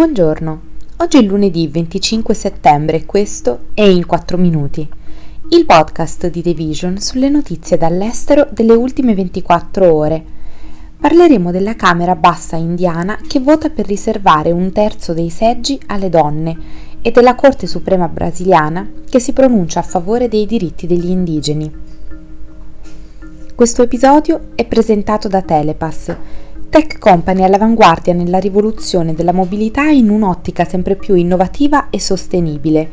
Buongiorno, oggi è lunedì 25 settembre e questo è In 4 Minuti, il podcast di The Vision sulle notizie dall'estero delle ultime 24 ore. Parleremo della Camera bassa indiana che vota per riservare un terzo dei seggi alle donne e della Corte Suprema brasiliana che si pronuncia a favore dei diritti degli indigeni. Questo episodio è presentato da Telepass Tech company all'avanguardia nella rivoluzione della mobilità in un'ottica sempre più innovativa e sostenibile.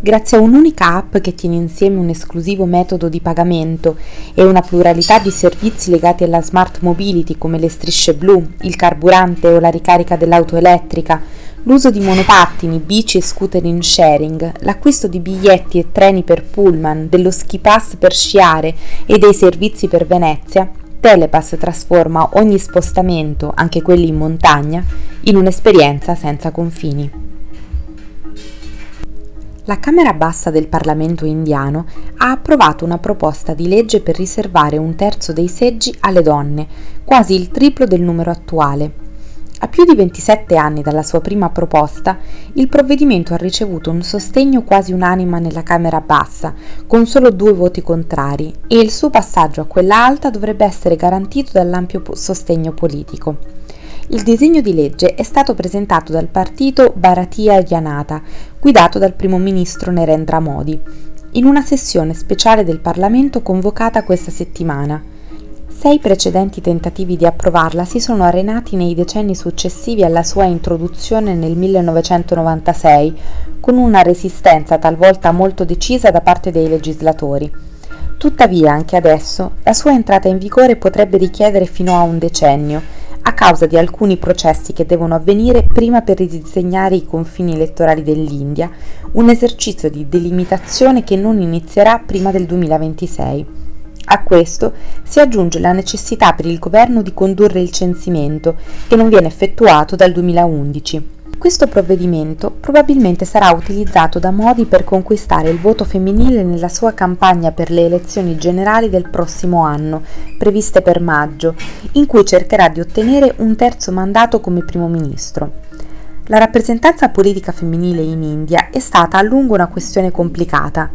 Grazie a un'unica app che tiene insieme un esclusivo metodo di pagamento e una pluralità di servizi legati alla smart mobility come le strisce blu, il carburante o la ricarica dell'auto elettrica, l'uso di monopattini, bici e scooter in sharing, l'acquisto di biglietti e treni per pullman, dello ski pass per sciare e dei servizi per Venezia, Telepass trasforma ogni spostamento, anche quelli in montagna, in un'esperienza senza confini. La Camera bassa del Parlamento indiano ha approvato una proposta di legge per riservare un terzo dei seggi alle donne, quasi il triplo del numero attuale, a più di 27 anni dalla sua prima proposta, il provvedimento ha ricevuto un sostegno quasi unanime nella Camera bassa, con solo due voti contrari, e il suo passaggio a quella alta dovrebbe essere garantito dall'ampio sostegno politico. Il disegno di legge è stato presentato dal partito Bharatiya Janata, guidato dal primo ministro Narendra Modi, in una sessione speciale del Parlamento convocata questa settimana. Sei precedenti tentativi di approvarla si sono arenati nei decenni successivi alla sua introduzione nel 1996, con una resistenza talvolta molto decisa da parte dei legislatori. Tuttavia, anche adesso, la sua entrata in vigore potrebbe richiedere fino a un decennio, a causa di alcuni processi che devono avvenire prima per ridisegnare i confini elettorali dell'India, un esercizio di delimitazione che non inizierà prima del 2026. A questo si aggiunge la necessità per il governo di condurre il censimento, che non viene effettuato dal 2011. Questo provvedimento probabilmente sarà utilizzato da Modi per conquistare il voto femminile nella sua campagna per le elezioni generali del prossimo anno, previste per maggio, in cui cercherà di ottenere un terzo mandato come primo ministro. La rappresentanza politica femminile in India è stata a lungo una questione complicata.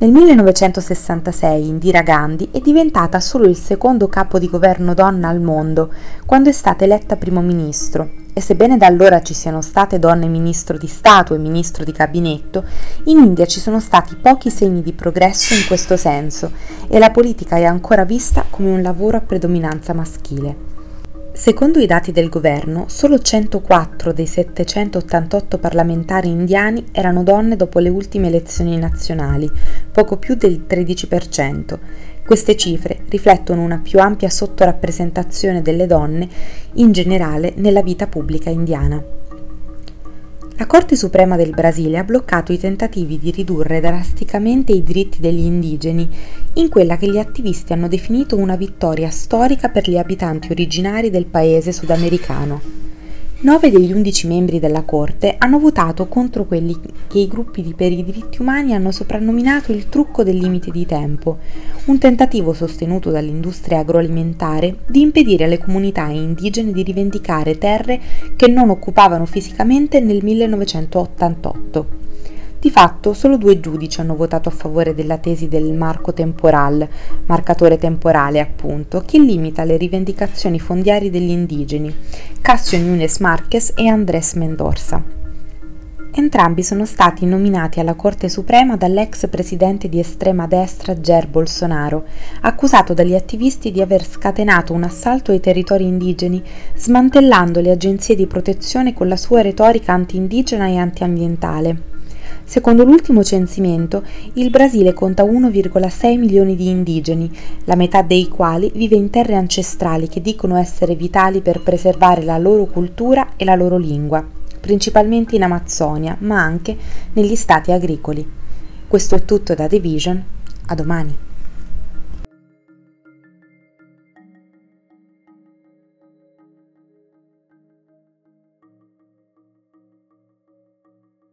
Nel 1966 Indira Gandhi è diventata solo il secondo capo di governo donna al mondo, quando è stata eletta primo ministro, e sebbene da allora ci siano state donne ministro di Stato e ministro di gabinetto, in India ci sono stati pochi segni di progresso in questo senso e la politica è ancora vista come un lavoro a predominanza maschile. Secondo i dati del governo, solo 104 dei 788 parlamentari indiani erano donne dopo le ultime elezioni nazionali, poco più del 13%. Queste cifre riflettono una più ampia sottorappresentazione delle donne in generale nella vita pubblica indiana. La Corte Suprema del Brasile ha bloccato i tentativi di ridurre drasticamente i diritti degli indigeni in quella che gli attivisti hanno definito una vittoria storica per gli abitanti originari del paese sudamericano. Nove degli undici membri della Corte hanno votato contro quelli che i gruppi per i diritti umani hanno soprannominato il trucco del limite di tempo, un tentativo sostenuto dall'industria agroalimentare di impedire alle comunità indigene di rivendicare terre che non occupavano fisicamente nel 1988. Di fatto solo due giudici hanno votato a favore della tesi del marco temporal, marcatore temporale appunto, che limita le rivendicazioni fondiarie degli indigeni, Cassio Nunes Marquez e Andrés Mendorsa. Entrambi sono stati nominati alla Corte Suprema dall'ex presidente di estrema destra Jair Bolsonaro, accusato dagli attivisti di aver scatenato un assalto ai territori indigeni, smantellando le agenzie di protezione con la sua retorica anti-indigena e antiambientale. Secondo l'ultimo censimento, il Brasile conta 1,6 milioni di indigeni, la metà dei quali vive in terre ancestrali che dicono essere vitali per preservare la loro cultura e la loro lingua, principalmente in Amazzonia, ma anche negli stati agricoli. Questo è tutto da The Vision. A domani.